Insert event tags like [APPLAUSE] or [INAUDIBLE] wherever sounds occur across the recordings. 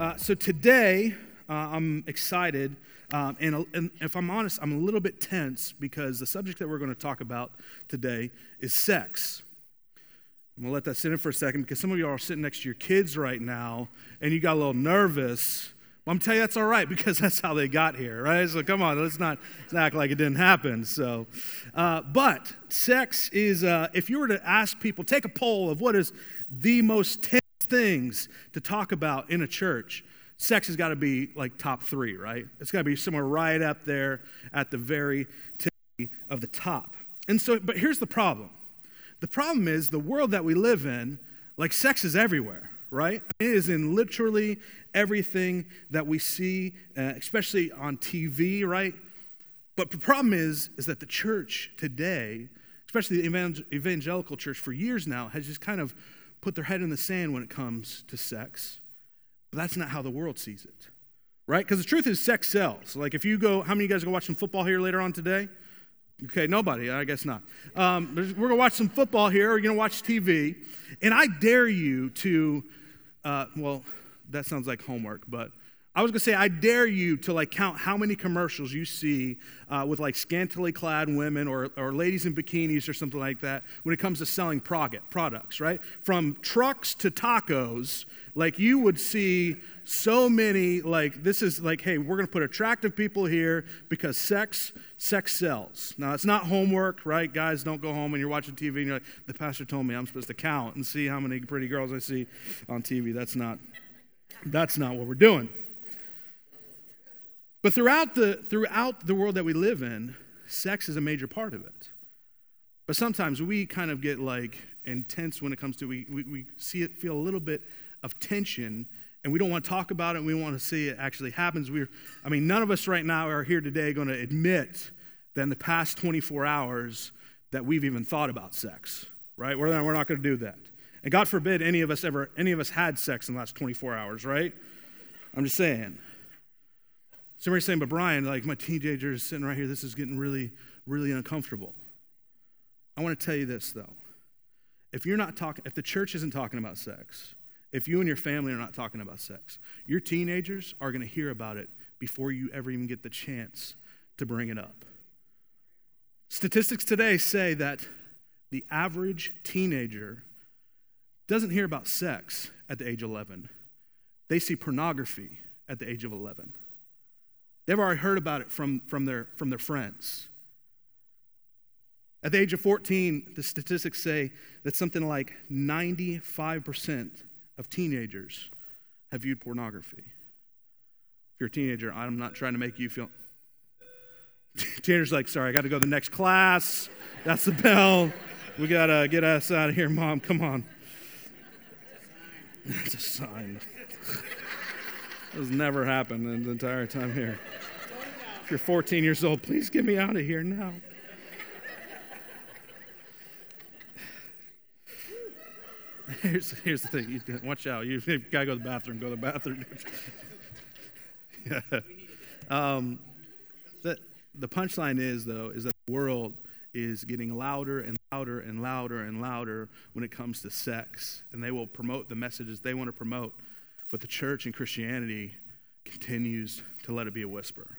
Uh, so today, uh, I'm excited, um, and, and if I'm honest, I'm a little bit tense because the subject that we're going to talk about today is sex. I'm going to let that sit in for a second because some of you are sitting next to your kids right now and you got a little nervous. I'm telling you that's all right [LAUGHS] because that's how they got here, right? So come on, let's not, act like it didn't happen. So, uh, but sex is, uh, if you were to ask people, take a poll of what is the most things to talk about in a church, sex has got to be like top three, right? It's got to be somewhere right up there at the very tip of the top. And so, but here's the problem the problem is the world that we live in, like sex is everywhere, right? It is in literally everything that we see, uh, especially on TV, right? But the problem is, is that the church today, especially the evangelical church for years now, has just kind of put their head in the sand when it comes to sex. But that's not how the world sees it, right? Because the truth is, sex sells. Like if you go, how many of you guys to watch some football here later on today? Okay, nobody, I guess not. Um, we're to watch some football here. We're to watch TV. And I dare you to, uh, well, that sounds like homework, but I was gonna say, I dare you to like count how many commercials you see uh, with like scantily clad women or, or ladies in bikinis or something like that when it comes to selling product, products, right? From trucks to tacos, like you would see so many, like, this is like, hey, we're gonna put attractive people here because sex, sex sells. Now, it's not homework, right? Guys, don't go home and you're watching TV and you're like, the pastor told me I'm supposed to count and see how many pretty girls I see on TV. That's not, that's not what we're doing. But throughout the, throughout the world that we live in, sex is a major part of it. But sometimes we kind of get like intense when it comes to, we, we, we see it, feel a little bit of tension, and we don't want to talk about it, and we want to see it actually happens. We're, I mean, none of us right now are here today going to admit that in the past 24 hours that we've even thought about sex, right? We're not, we're not going to do that. And God forbid any of us ever, any of us had sex in the last 24 hours, right? I'm just saying. Somebody's saying, but Brian, like my teenager is sitting right here. This is getting really, really uncomfortable. I want to tell you this though. If you're not talking, if the church isn't talking about sex, if you and your family are not talking about sex, your teenagers are going to hear about it before you ever even get the chance to bring it up. Statistics today say that the average teenager doesn't hear about sex at the age of 11. They see pornography at the age of 11. They've already heard about it from, from, their, from their friends. At the age of 14, the statistics say that something like 95% of teenagers have viewed pornography. If you're a teenager, I'm not trying to make you feel. [LAUGHS] Teenagers like, sorry, I got to go to the next class. That's the bell. We got to get us out of here, mom. Come on. [LAUGHS] It's a sign. [LAUGHS] This never happened in the entire time here. If you're 14 years old, please get me out of here now. [LAUGHS] Here's, here's the thing. You, watch out. You, you got to go to the bathroom. Go to the bathroom. [LAUGHS] yeah. Um, the, the punchline is, though, is that the world is getting louder and louder and louder and louder when it comes to sex. And they will promote the messages they want to promote. But the church and Christianity continues to let it be a whisper.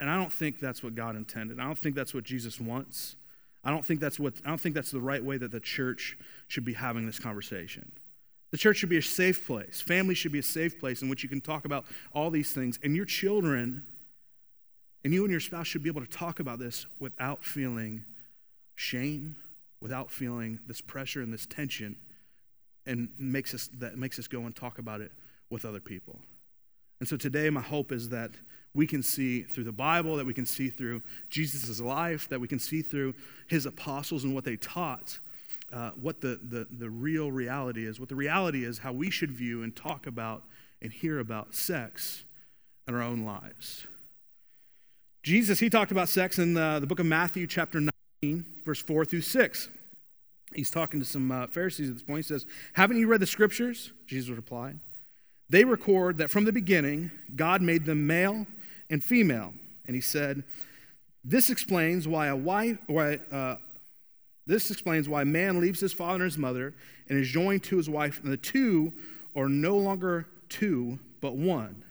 And I don't think that's what God intended. I don't think that's what Jesus wants. I don't think that's what I don't think that's the right way that the church should be having this conversation. The church should be a safe place. Family should be a safe place in which you can talk about all these things. And your children and you and your spouse should be able to talk about this without feeling shame, without feeling this pressure and this tension, and makes us that makes us go and talk about it with other people. And so today, my hope is that we can see through the Bible, that we can see through Jesus' life, that we can see through his apostles and what they taught, uh, what the, the, the real reality is. What the reality is, how we should view and talk about and hear about sex in our own lives. Jesus, he talked about sex in the, the book of Matthew, chapter 19, verse 4 through 6. He's talking to some uh, Pharisees at this point. He says, Haven't you read the scriptures? Jesus replied. They record that from the beginning, God made them male and female. And he said, This explains why a wife, why, uh, this explains why man leaves his father and his mother and is joined to his wife, and the two are no longer two, but one.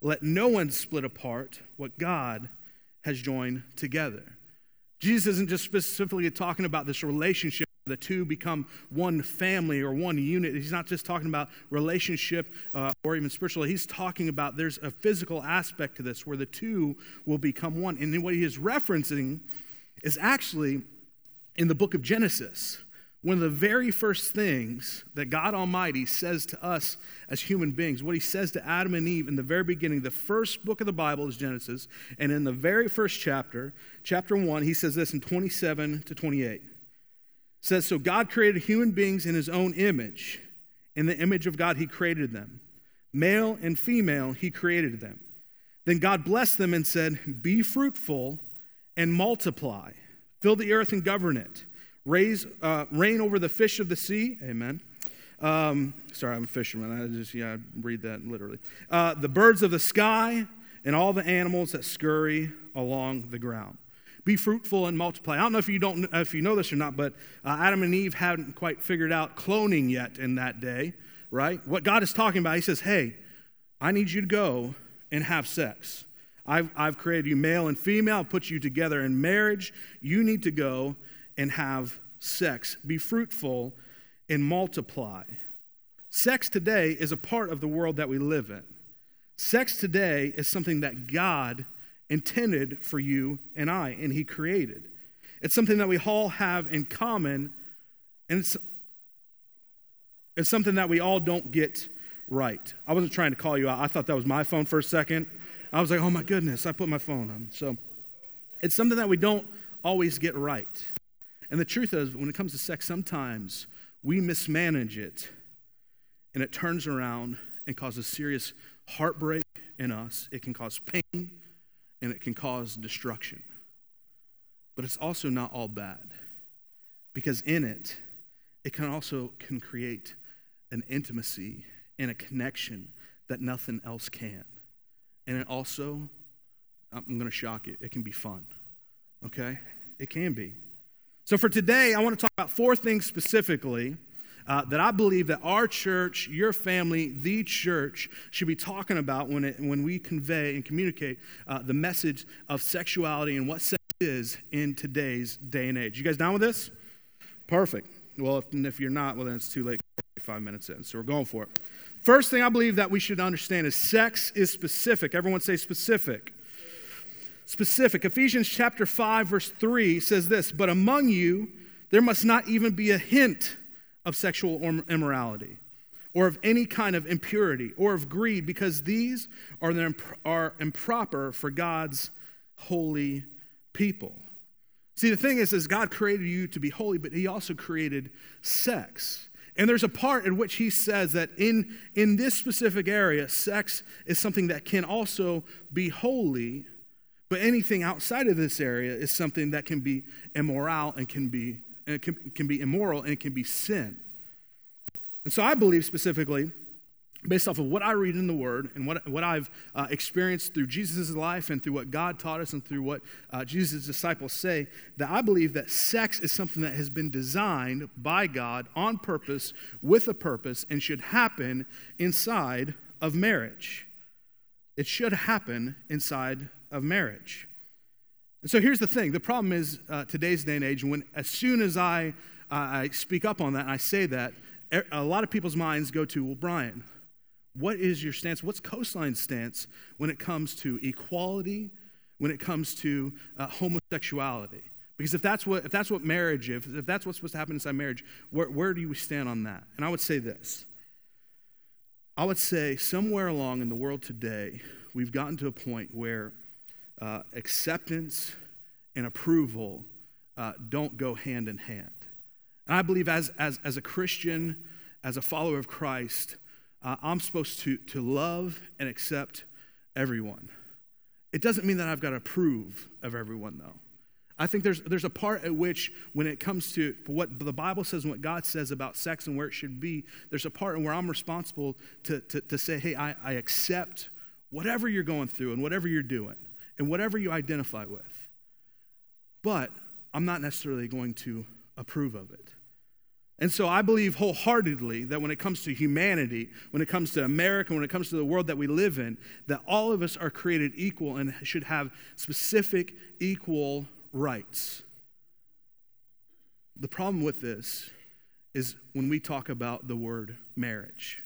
Let no one split apart what God has joined together. Jesus isn't just specifically talking about this relationship the two become one family or one unit. He's not just talking about relationship uh, or even spiritual. He's talking about there's a physical aspect to this where the two will become one. And what he is referencing is actually in the book of Genesis. One of the very first things that God Almighty says to us as human beings, what He says to Adam and Eve in the very beginning, the first book of the Bible is Genesis. And in the very first chapter, chapter 1, He says this in 27 to 28 says, So God created human beings in his own image. In the image of God, he created them. Male and female, he created them. Then God blessed them and said, Be fruitful and multiply, fill the earth and govern it, Raise, uh, reign over the fish of the sea. Amen. Um, sorry, I'm a fisherman. I just, yeah, I read that literally. Uh, the birds of the sky and all the animals that scurry along the ground. Be fruitful and multiply. I don't know if you don't if you know this or not, but uh, Adam and Eve hadn't quite figured out cloning yet in that day, right? What God is talking about, He says, "Hey, I need you to go and have sex. I've, I've created you male and female, I've put you together in marriage. You need to go and have sex. Be fruitful and multiply." Sex today is a part of the world that we live in. Sex today is something that God intended for you and I, and He created. It's something that we all have in common, and it's, it's something that we all don't get right. I wasn't trying to call you out. I thought that was my phone for a second. I was like, oh my goodness, I put my phone on. So it's something that we don't always get right. And the truth is, when it comes to sex, sometimes we mismanage it and it turns around and causes serious heartbreak in us. It can cause pain, and it can cause destruction. But it's also not all bad because in it, it can also can create an intimacy and a connection that nothing else can. And it also, I'm going to shock you, it can be fun. Okay? It can be. So for today, I want to talk about four things specifically uh, that I believe that our church, your family, the church should be talking about when, it, when we convey and communicate uh, the message of sexuality and what sex is in today's day and age. You guys down with this? Perfect. Well, if, if you're not, well, then it's too late. Five minutes in, so we're going for it. First thing I believe that we should understand is sex is specific. Everyone say specific. Specific. Ephesians chapter 5, verse 3 says this But among you, there must not even be a hint of sexual immorality or of any kind of impurity or of greed, because these are, the, are improper for God's holy people. See, the thing is, is God created you to be holy, but He also created sex. And there's a part in which He says that in, in this specific area, sex is something that can also be holy, but anything outside of this area is something that can be immoral and can be it can, can be immoral and it can be sin. And so I believe specifically, based off of what I read in the Word and what, what I've uh, experienced through Jesus' life and through what God taught us and through what uh, Jesus' disciples say, that I believe that sex is something that has been designed by God on purpose, with a purpose, and should happen inside of marriage. It should happen inside of marriage. And so here's the thing the problem is uh, today's day and age, when as soon as I, uh, I speak up on that and I say that, a lot of people's minds go to, well, Brian, what is your stance? What's Coastline's stance when it comes to equality, when it comes to uh, homosexuality? Because if that's what, if that's what marriage is, if that's what's supposed to happen inside marriage, where, where do you stand on that? And I would say this I would say somewhere along in the world today, we've gotten to a point where uh, acceptance and approval uh, don't go hand in hand. And I believe as, as, as a Christian, as a follower of Christ, uh, I'm supposed to, to love and accept everyone. It doesn't mean that I've got to approve of everyone, though. I think there's, there's a part at which, when it comes to what the Bible says and what God says about sex and where it should be, there's a part where I'm responsible to, to, to say, hey, I, I accept whatever you're going through and whatever you're doing and whatever you identify with. But I'm not necessarily going to approve of it. And so I believe wholeheartedly that when it comes to humanity, when it comes to America, when it comes to the world that we live in, that all of us are created equal and should have specific equal rights. The problem with this is when we talk about the word marriage.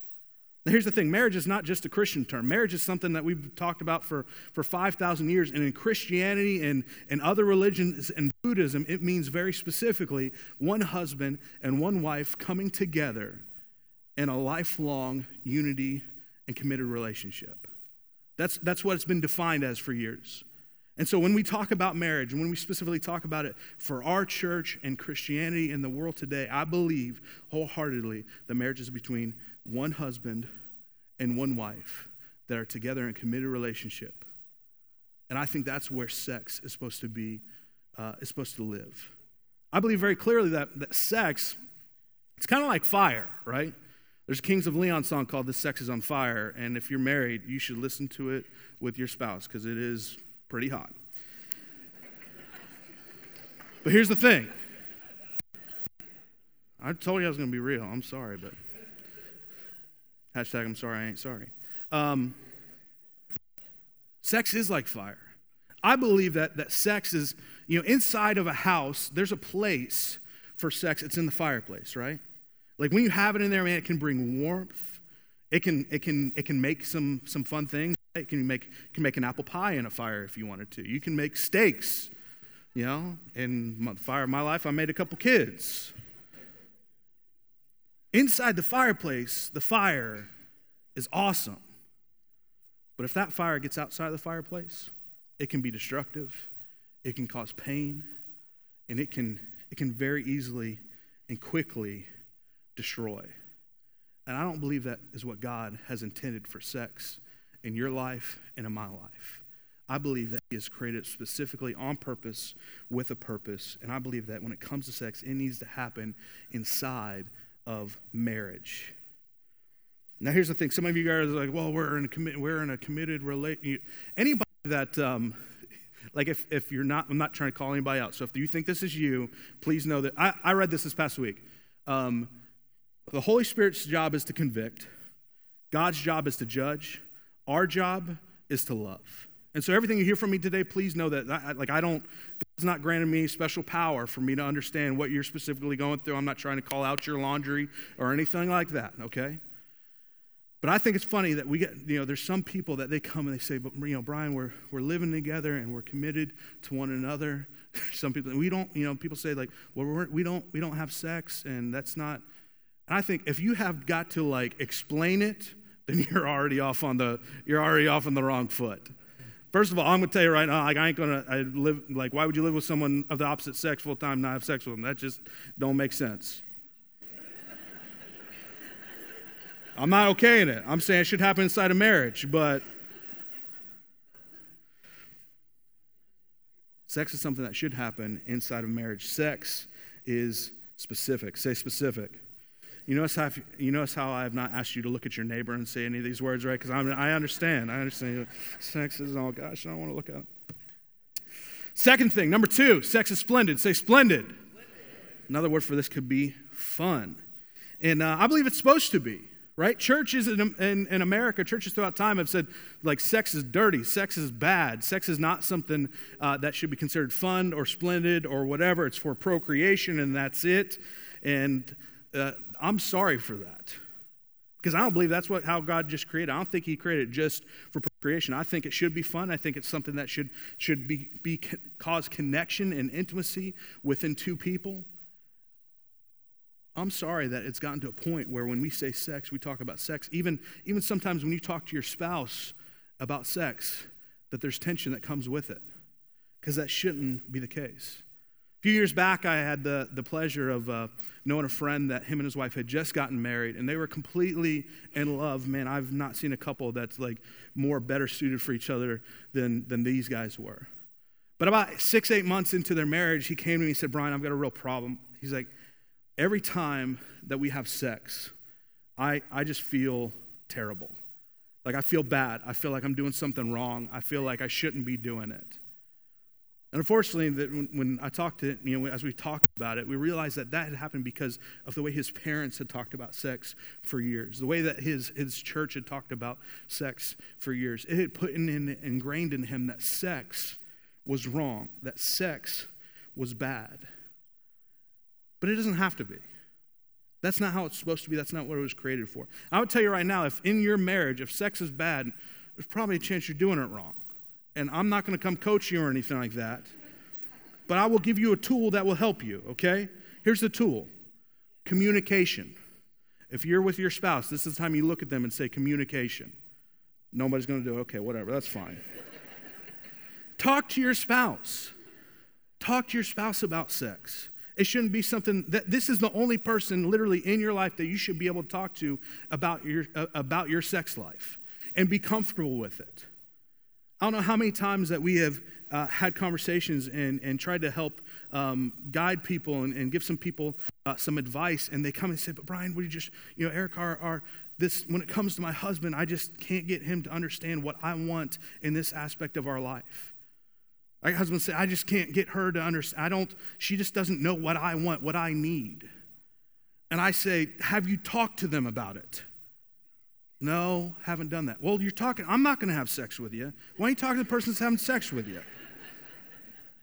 Now, here's the thing marriage is not just a Christian term. Marriage is something that we've talked about for, for 5,000 years. And in Christianity and, and other religions and Buddhism, it means very specifically one husband and one wife coming together in a lifelong unity and committed relationship. That's, that's what it's been defined as for years. And so when we talk about marriage, and when we specifically talk about it for our church and Christianity in the world today, I believe wholeheartedly that marriage is between one husband and one wife that are together in a committed relationship. And I think that's where sex is supposed to be, uh, is supposed to live. I believe very clearly that, that sex, it's kind of like fire, right? There's a Kings of Leon song called The Sex is on Fire. And if you're married, you should listen to it with your spouse because it is pretty hot. but here's the thing I told you I was going to be real. I'm sorry, but. Hashtag I'm sorry, I ain't sorry. Um, sex is like fire. I believe that, that sex is, you know, inside of a house, there's a place for sex. It's in the fireplace, right? Like when you have it in there, man, it can bring warmth. It can, it can, it can make some, some fun things. It can make, can make an apple pie in a fire if you wanted to. You can make steaks, you know. In fire of my life, I made a couple kids. Inside the fireplace, the fire is awesome. But if that fire gets outside the fireplace, it can be destructive, it can cause pain, and it can, it can very easily and quickly destroy. And I don't believe that is what God has intended for sex in your life and in my life. I believe that He has created specifically on purpose with a purpose. And I believe that when it comes to sex, it needs to happen inside of marriage. Now, here's the thing. Some of you guys are like, well, we're in a, commi- we're in a committed relationship. Anybody that, um, [LAUGHS] like, if, if you're not, I'm not trying to call anybody out. So if you think this is you, please know that I, I read this this past week. Um, the Holy Spirit's job is to convict, God's job is to judge, our job is to love. And so everything you hear from me today, please know that, I, like, I don't, Not granted me special power for me to understand what you're specifically going through. I'm not trying to call out your laundry or anything like that, okay? But I think it's funny that we get, you know, there's some people that they come and they say, but, you know, Brian, we're, we're living together and we're committed to one another. [LAUGHS] some people, we don't, you know, people say like, well, we're, we don't, we don't have sex and that's not, and I think if you have got to like explain it, then [LAUGHS] you're already off on the, you're already off on the wrong foot. First of all, I'm to tell you right now, like I ain't going to live like why would you live with someone of the opposite sex full time and not have sex with them? That just don't make sense. [LAUGHS] I'm not okay in it. I'm saying it should happen inside of marriage, but sex is something that should happen inside of marriage. Sex is specific. Say specific. You notice how you notice how I have not asked you to look at your neighbor and say any of these words, right? Because I understand. I understand. Sex is oh gosh, I don't want to look at it. Second thing, number two, sex is splendid. Say splendid. splendid. Another word for this could be fun, and uh, I believe it's supposed to be. Right? Churches in, in, in, America, churches throughout time have said, like, sex is dirty, sex is bad, sex is not something uh, that should be considered fun or splendid or whatever. It's for procreation and that's it. And uh, I'm sorry for that. Because I don't believe that's what, how God just created. I don't think He created just for procreation. I think it should be fun. I think it's something that should, should be, be cause connection and intimacy within two people. I'm sorry that it's gotten to a point where when we say sex, we talk about sex. Even, even sometimes when you talk to your spouse about sex, that there's tension that comes with it. Because that shouldn't be the case. A few years back, I had the, the pleasure of uh, knowing a friend that him and his wife had just gotten married, and they were completely in love. Man, I've not seen a couple that's like more better suited for each other than, than these guys were. But about six, eight months into their marriage, he came to me and said, Brian, I've got a real problem. He's like, every time that we have sex, I, I just feel terrible. Like I feel bad. I feel like I'm doing something wrong. I feel like I shouldn't be doing it. And unfortunately, that when, I talked to you know, as we talked about it, we realized that that had happened because of the way his parents had talked about sex for years, the way that his, his church had talked about sex for years. It had put in, in ingrained in him that sex was wrong, that sex was bad. But it doesn't have to be. That's not how it's supposed to be. That's not what it was created for. I would tell you right now if in your marriage, if sex is bad, there's probably a chance you're doing it wrong and I'm not going to come coach you or anything like that, but I will give you a tool that will help you, okay? Here's the tool communication. If you're with your spouse, this is the time you look at them and say communication. Nobody's going to do it. Okay, whatever, that's fine. Talk to your spouse. Talk to your spouse about sex. It shouldn't be something that this is the only person literally in your life that you should be able to talk to about your, uh, about your sex life and be comfortable with it. I don't know how many times that we have uh, had conversations and, and tried to help um, guide people and, and, give some people uh, some advice, and they come and say, "But Brian, would you just, you know, Eric, our, our this when it comes to my husband, I just can't get him to understand what I want in this aspect of our life." My husband said, "I just can't get her to understand. I don't. She just doesn't know what I want, what I need." And I say, "Have you talked to them about it?" No, haven't done that. Well, you're talking, I'm not going to have sex with you. Why don't you talk to the person that's having sex with you?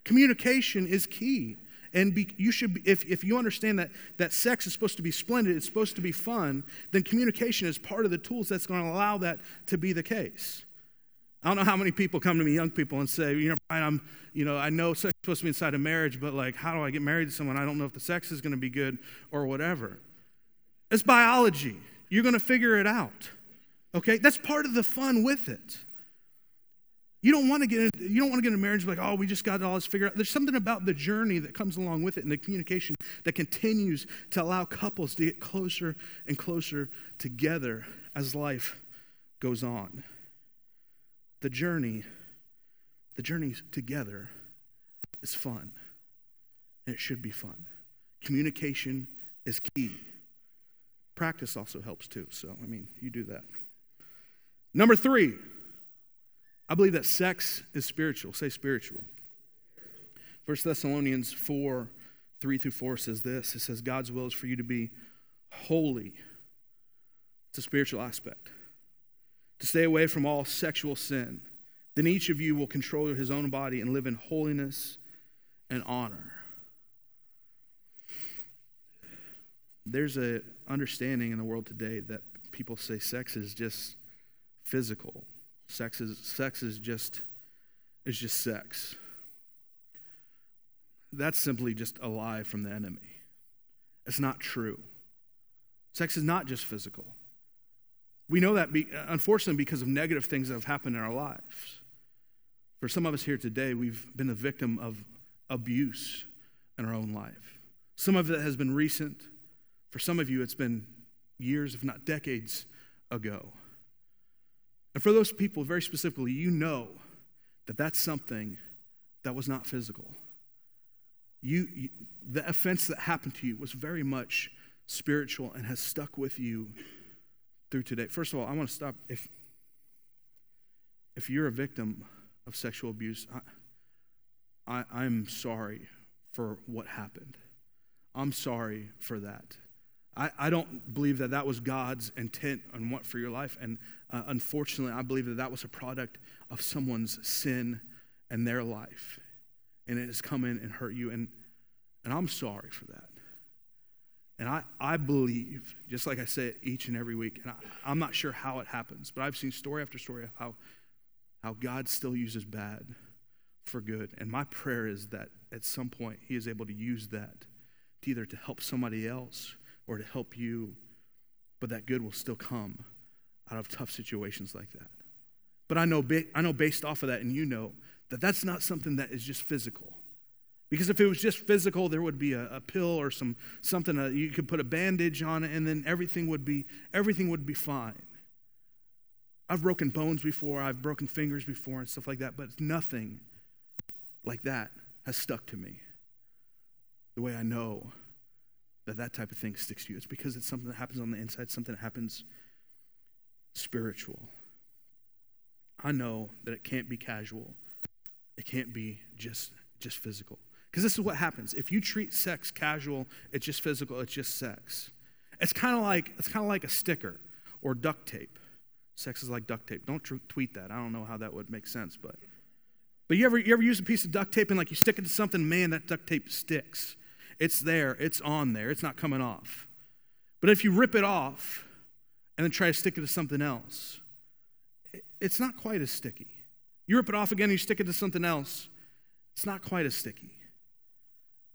Communication is key. And be, you should, if, if you understand that, that sex is supposed to be splendid, it's supposed to be fun, then communication is part of the tools that's going to allow that to be the case. I don't know how many people come to me, young people, and say, you know, I'm, you know, I know sex is supposed to be inside a marriage, but like, how do I get married to someone? I don't know if the sex is going to be good or whatever. It's biology. You're going to figure it out. Okay? That's part of the fun with it. You don't want to get in, you don't want to get in a marriage like, oh, we just got all this figured out. There's something about the journey that comes along with it and the communication that continues to allow couples to get closer and closer together as life goes on. The journey, the journey together is fun. And it should be fun. Communication is key. Practice also helps too. So, I mean, you do that. Number three, I believe that sex is spiritual. Say spiritual. First Thessalonians 4 3 through 4 says this it says, God's will is for you to be holy. It's a spiritual aspect. To stay away from all sexual sin. Then each of you will control his own body and live in holiness and honor. There's an understanding in the world today that people say sex is just physical. Sex is, sex is just is just sex. That's simply just a lie from the enemy. It's not true. Sex is not just physical. We know that, be, unfortunately, because of negative things that have happened in our lives. For some of us here today, we've been a victim of abuse in our own life. Some of it has been recent. For some of you, it's been years, if not decades ago. And for those people, very specifically, you know that that's something that was not physical. You, you, the offense that happened to you was very much spiritual and has stuck with you through today. First of all, I want to stop. If, if you're a victim of sexual abuse, I, I, I'm sorry for what happened. I'm sorry for that. I, I don't believe that that was God's intent and what for your life. And uh, unfortunately, I believe that that was a product of someone's sin and their life. And it has come in and hurt you. And, and I'm sorry for that. And I, I believe, just like I say each and every week, and I, I'm not sure how it happens, but I've seen story after story of how, how God still uses bad for good. And my prayer is that at some point He is able to use that to either to help somebody else or to help you, but that good will still come out of tough situations like that. But I know, I know based off of that, and you know, that that's not something that is just physical. Because if it was just physical, there would be a, a pill or some something uh, you could put a bandage on it, and then everything would be everything would be fine. I've broken bones before, I've broken fingers before, and stuff like that, but nothing like that has stuck to me. The way I know that that type of thing sticks to you, it's because it's something that happens on the inside, something that happens spiritual. I know that it can't be casual. It can't be just just physical. Because this is what happens. If you treat sex casual, it's just physical, it's just sex. It's kind of like it's kind of like a sticker or duct tape. Sex is like duct tape. Don't tweet that. I don't know how that would make sense, but but you ever you ever use a piece of duct tape and like you stick it to something, man, that duct tape sticks. It's there, it's on there, it's not coming off. But if you rip it off and then try to stick it to something else, it's not quite as sticky. You rip it off again and you stick it to something else, it's not quite as sticky.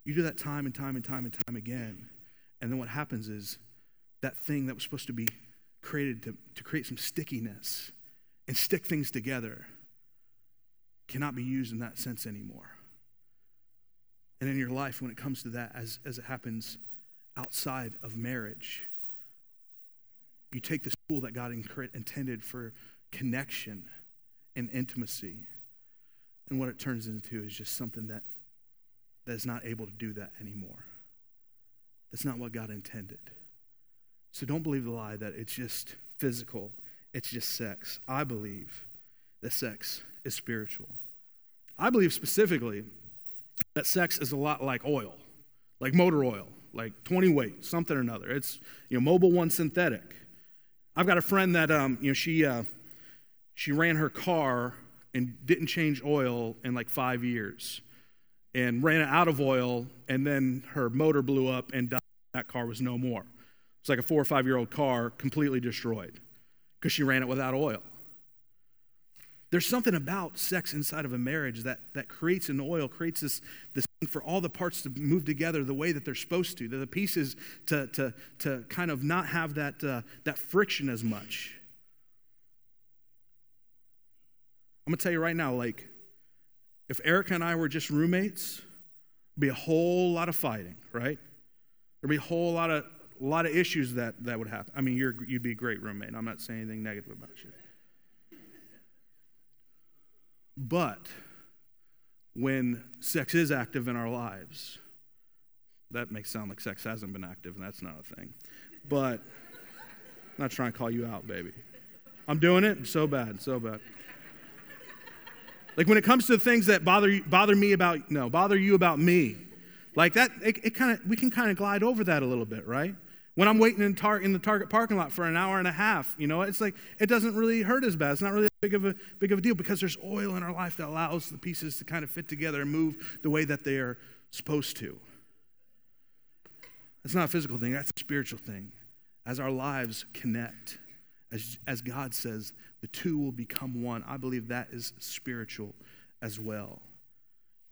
You do that time and time and time and time again. And then what happens is that thing that was supposed to be created to, to create some stickiness and stick things together cannot be used in that sense anymore. And in your life, when it comes to that, as, as it happens outside of marriage, you take the tool that God intended for connection and intimacy and what it turns into is just something that, that is not able to do that anymore. That's not what God intended. So don't believe the lie that it's just physical, it's just sex. I believe that sex is spiritual. I believe specifically that sex is a lot like oil, like motor oil, like 20 weight, something or another. It's, you know, Mobil One synthetic. I've got a friend that, um, you know, she, uh, she ran her car and didn't change oil in like five years and ran out of oil and then her motor blew up and died. that car was no more it's like a four or five year old car completely destroyed because she ran it without oil there's something about sex inside of a marriage that, that creates an oil creates this, this thing for all the parts to move together the way that they're supposed to the pieces to, to, to kind of not have that, uh, that friction as much I'm going to tell you right now, like, if Erica and I were just roommates, it'd be a whole lot of fighting, right? There'd be a whole lot of a lot of issues that, that would happen. I mean, you're, you'd be a great roommate. I'm not saying anything negative about you. But when sex is active in our lives, that makes sound like sex hasn't been active, and that's not a thing. But I'm not trying to call you out, baby. I'm doing it so bad, so bad. Like when it comes to things that bother, bother me about, no, bother you about me. Like that, it, it kind of, we can kind of glide over that a little bit, right? When I'm waiting in, tar- in the Target parking lot for an hour and a half, you know, it's like, it doesn't really hurt as bad. It's not really big of a, big of a deal because there's oil in our life that allows the pieces to kind of fit together and move the way that they are supposed to. It's not a physical thing, that's a spiritual thing. As our lives connect, as, as God says, the two will become one. I believe that is spiritual as well.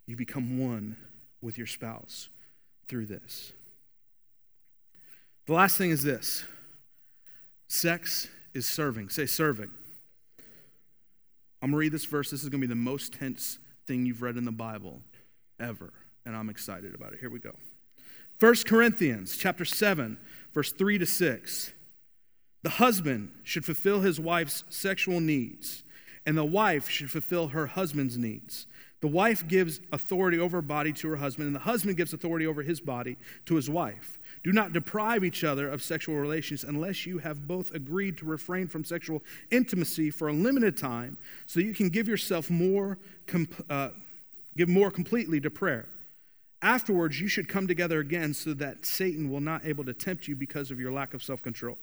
You become one with your spouse through this. The last thing is this sex is serving. Say serving. I'm going to read this verse. This is going to be the most tense thing you've read in the Bible ever, and I'm excited about it. Here we go. 1 Corinthians chapter 7, verse 3 to 6. The husband should fulfill his wife's sexual needs, and the wife should fulfill her husband's needs. The wife gives authority over her body to her husband, and the husband gives authority over his body to his wife. Do not deprive each other of sexual relations unless you have both agreed to refrain from sexual intimacy for a limited time so you can give yourself more, uh, give more completely to prayer. Afterwards, you should come together again so that Satan will not able to tempt you because of your lack of self control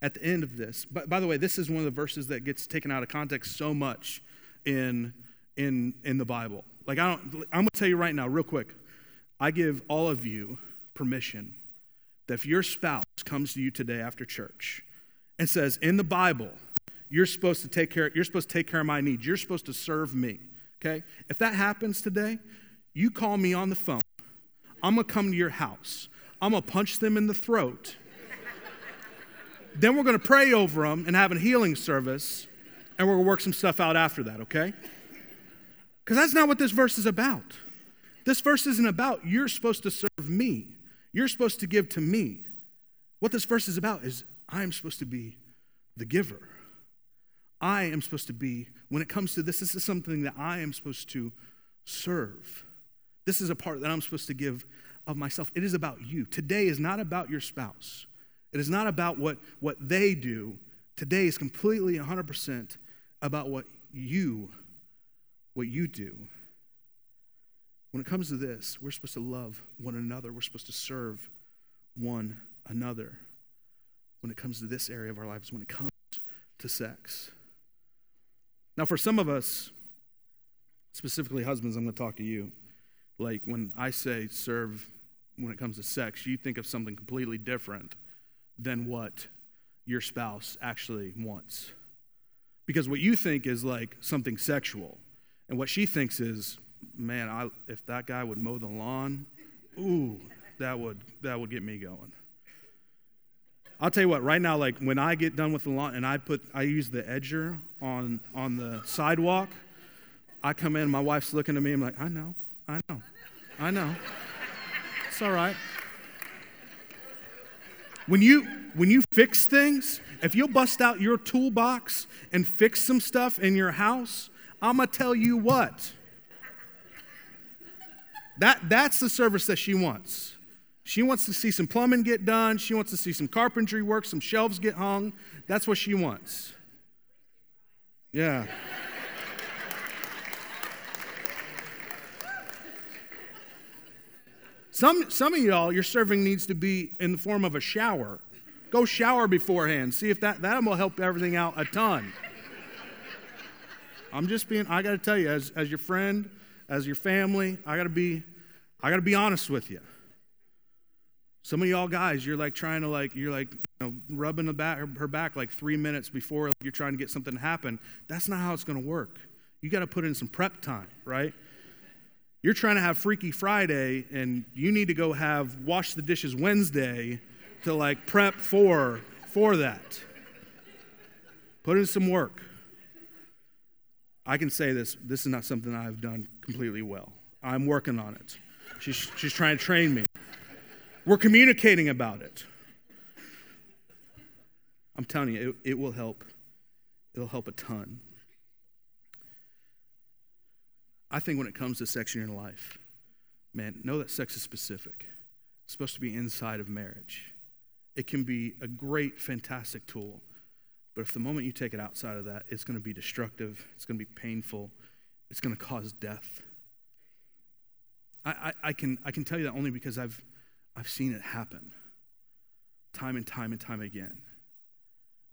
at the end of this. But by the way, this is one of the verses that gets taken out of context so much in in in the Bible. Like I don't I'm going to tell you right now real quick. I give all of you permission that if your spouse comes to you today after church and says in the Bible, you're supposed to take care you're supposed to take care of my needs. You're supposed to serve me. Okay? If that happens today, you call me on the phone. I'm to come to your house. I'm to punch them in the throat then we're to pray over them and have a healing service, and we're to work some stuff out after that, okay? Because that's not what this verse is about. This verse isn't about you're supposed to serve me, you're supposed to give to me. What this verse is about is I am supposed to be the giver. I am supposed to be, when it comes to this, this is something that I am supposed to serve. This is a part that I'm supposed to give of myself. It is about you. Today is not about your spouse. It is not about what, what they do. Today is completely 100% about what you, what you do. When it comes to this, we're supposed to love one another. We're supposed to serve one another. When it comes to this area of our lives, when it comes to sex. Now, for some of us, specifically husbands, I'm going to talk to you. Like when I say serve when it comes to sex, you think of something completely different than what your spouse actually wants. Because what you think is like something sexual, and what she thinks is, man, I, if that guy would mow the lawn, ooh, that would that would get me going. I'll tell you what, right now, like when I get done with the lawn and I put, I use the edger on, on the sidewalk, I come in, my wife's looking at me, I'm like, I know, I know, I know. It's all right. When you, when you fix things, if you'll bust out your toolbox and fix some stuff in your house, I'm going to tell you what. That, that's the service that she wants. She wants to see some plumbing get done. She wants to see some carpentry work, some shelves get hung. That's what she wants. Yeah. Some, some of y'all, your serving needs to be in the form of a shower. Go shower beforehand. See if that, that will help everything out a ton. I'm just being, I got to tell you, as, as your friend, as your family, I got to be, I got to be honest with you. Some of y'all guys, you're like trying to like, you're like, you know, rubbing the back, her back like three minutes before you're trying to get something to happen. That's not how it's to work. You got to put in some prep time, right? You're trying to have Freaky Friday, and you need to go have wash the dishes Wednesday to like prep for for that. Put in some work. I can say this. This is not something I've done completely well. I'm working on it. She's, she's trying to train me. We're communicating about it. I'm telling you, it, it will help. It'll help a ton. I think when it comes to sex in your life, man, know that sex is specific. It's supposed to be inside of marriage. It can be a great, fantastic tool. But if the moment you take it outside of that, it's going to be destructive, it's going to be painful, it's going to cause death. I, I, I, can, I can tell you that only because I've, I've seen it happen time and time and time again.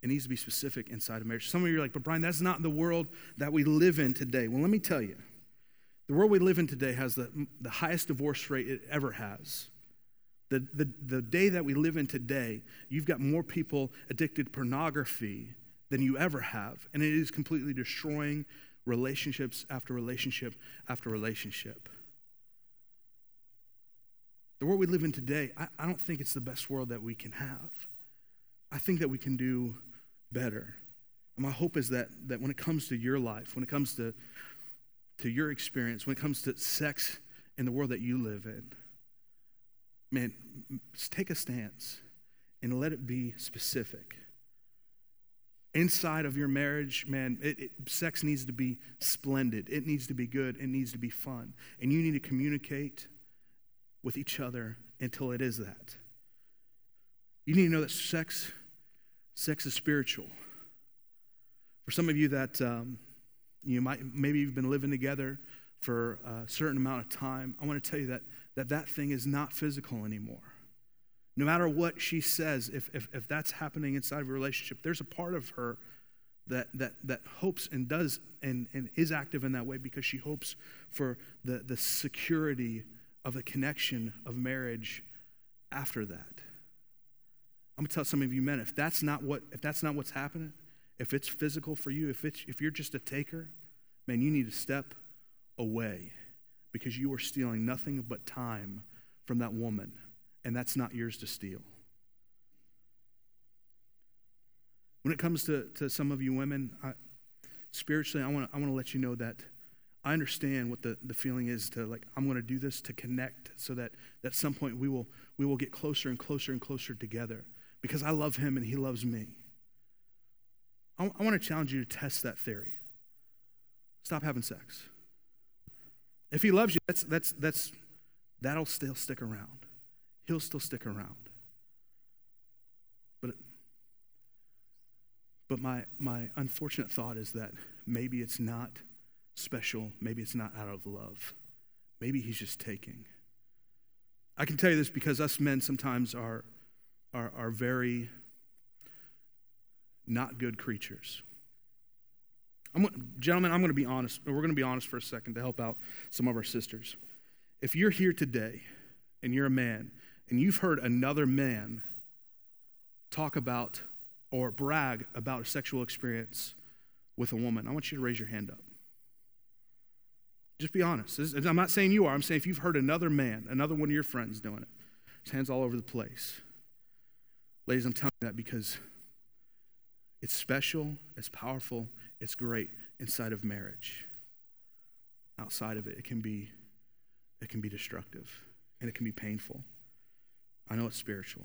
It needs to be specific inside of marriage. Some of you are like, but Brian, that's not the world that we live in today. Well, let me tell you the world we live in today has the, the highest divorce rate it ever has. The, the, the day that we live in today, you've got more people addicted to pornography than you ever have, and it is completely destroying relationships after relationship after relationship. The world we live in today, I, I don't think it's the best world that we can have. I think that we can do better. And my hope is that, that when it comes to your life, when it comes to, to your experience, when it comes to sex in the world that you live in, man, take a stance and let it be specific. Inside of your marriage, man, it, it, sex needs to be splendid. It needs to be good. It needs to be fun. And you need to communicate with each other until it is that. You need to know that sex, sex is spiritual. For some of you that um, you might maybe you've been living together for a certain amount of time, I want to tell you that that, that thing is not physical anymore. No matter what she says, if, if, if that's happening inside of a relationship, there's a part of her that, that, that hopes and does and, and is active in that way because she hopes for the, the security of the connection of marriage after that. I'm gonna tell some of you men, if that's not what if that's not what's happening, if it's physical for you, if it's if you're just a taker, man, you need to step away because you are stealing nothing but time from that woman, and that's not yours to steal. When it comes to, to some of you women, I, spiritually, I want to I wanna let you know that I understand what the, the feeling is to like, I'm going to do this to connect so that, at some point we will, we will get closer and closer and closer together because I love him and he loves me. I, I want to challenge you to test that theory. Stop having sex. If he loves you, that's, that's, that's, that'll still stick around. He'll still stick around. But, but my, my unfortunate thought is that maybe it's not special. Maybe it's not out of love. Maybe he's just taking. I can tell you this because us men sometimes are, are, are very not good creatures. I'm, gentlemen, I'm going to be honest. We're going to be honest for a second to help out some of our sisters. If you're here today and you're a man and you've heard another man talk about or brag about a sexual experience with a woman, I want you to raise your hand up. Just be honest. I'm not saying you are. I'm saying if you've heard another man, another one of your friends doing it, his hands all over the place. Ladies, I'm telling you that because it's special, it's powerful, it's great inside of marriage. Outside of it, it can be it can be destructive and it can be painful. I know it's spiritual.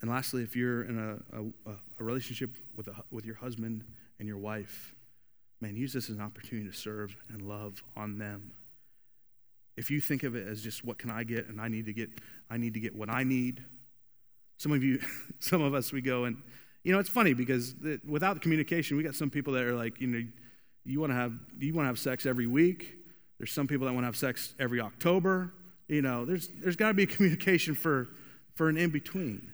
And lastly, if you're in a, a, a relationship with, a, with your husband and your wife, man, use this as an opportunity to serve and love on them. If you think of it as just what can I get and I need to get I need to get what I need. Some of you [LAUGHS] some of us we go and you know, it's funny because the, without communication, we got some people that are like, you know, you want to have you want to have sex every week. There's some people that want to have sex every October. You know, there's there's got to be [LAUGHS] communication for for an in between.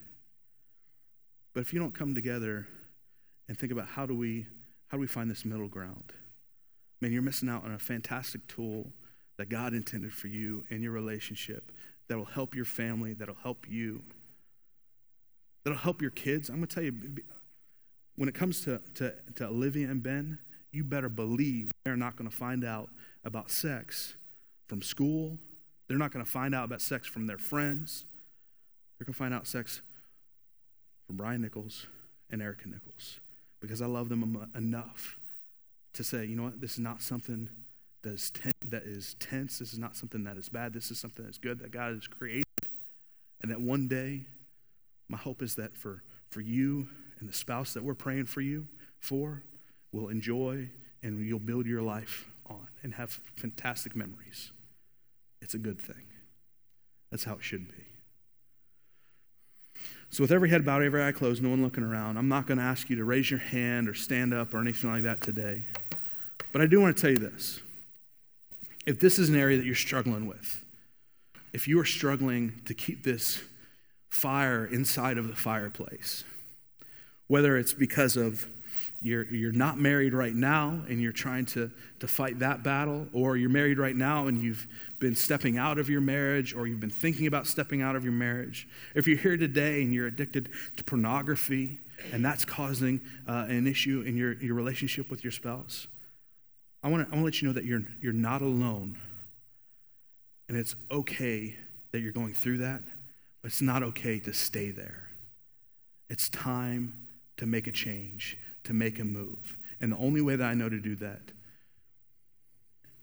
But if you don't come together and think about how do we how do we find this middle ground? Man, you're missing out on a fantastic tool that God intended for you in your relationship that will help your family, that'll help you, that'll help your kids. I'm going to tell you, when it comes to, to, to Olivia and Ben, you better believe they're not going to find out about sex from school. They're not going to find out about sex from their friends. They're going to find out sex from Brian Nichols and Erica Nichols because I love them enough to say, you know what, this is not something that is, ten- that is tense. This is not something that is bad. This is something that's good that God has created. And that one day, my hope is that for, for you and the spouse that we're praying for you for will enjoy and you'll build your life on and have fantastic memories. It's a good thing. That's how it should be. So, with every head bowed, every eye closed, no one looking around, I'm not going to ask you to raise your hand or stand up or anything like that today. But I do want to tell you this. If this is an area that you're struggling with, if you are struggling to keep this fire inside of the fireplace, whether it's because of you're, you're not married right now and you're trying to, to fight that battle, or you're married right now and you've been stepping out of your marriage, or you've been thinking about stepping out of your marriage. If you're here today and you're addicted to pornography and that's causing uh, an issue in your, your relationship with your spouse, I want to let you know that you're, you're not alone. And it's okay that you're going through that, it's not okay to stay there. It's time to make a change to make a move. And the only way that I know to do that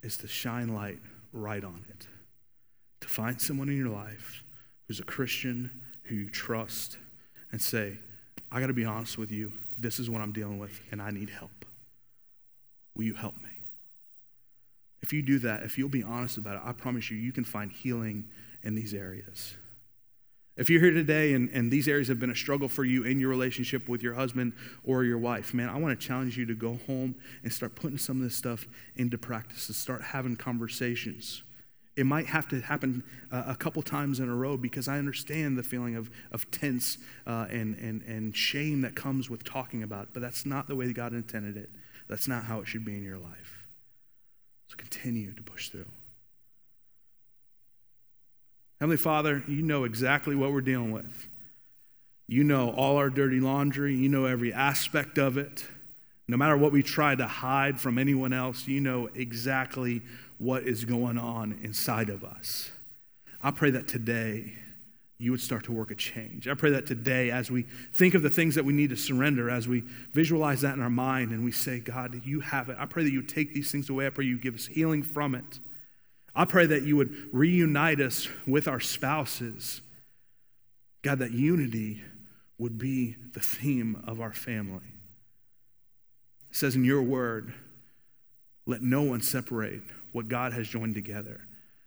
is to shine light right on it. To find someone in your life who's a Christian, who you trust, and say, I got to be honest with you. This is what I'm dealing with, and I need help. Will you help me? If you do that, if you'll be honest about it, I promise you, you can find healing in these areas. If you're here today and, and these areas have been a struggle for you in your relationship with your husband or your wife, man, I want to challenge you to go home and start putting some of this stuff into practice, to start having conversations. It might have to happen uh, a couple times in a row because I understand the feeling of, of tense uh, and, and, and shame that comes with talking about it, but that's not the way God intended it. That's not how it should be in your life. So continue to push through. Heavenly Father, you know exactly what we're dealing with. You know all our dirty laundry, you know every aspect of it. No matter what we try to hide from anyone else, you know exactly what is going on inside of us. I pray that today you would start to work a change. I pray that today, as we think of the things that we need to surrender, as we visualize that in our mind and we say, God, you have it, I pray that you take these things away. I pray you give us healing from it. I pray that you would reunite us with our spouses. God, that unity would be the theme of our family. It says in your word, let no one separate what God has joined together.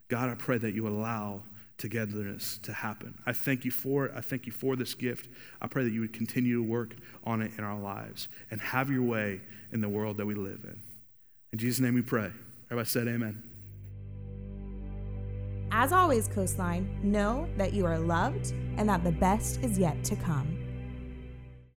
God, I pray that you allow togetherness to happen. I thank you for it. I thank you for this gift. I pray that you would continue to work on it in our lives and have your way in the world that we live in. In Jesus' name we pray. Everybody said amen. As always, Coastline, know that you are loved and that the best is yet to come.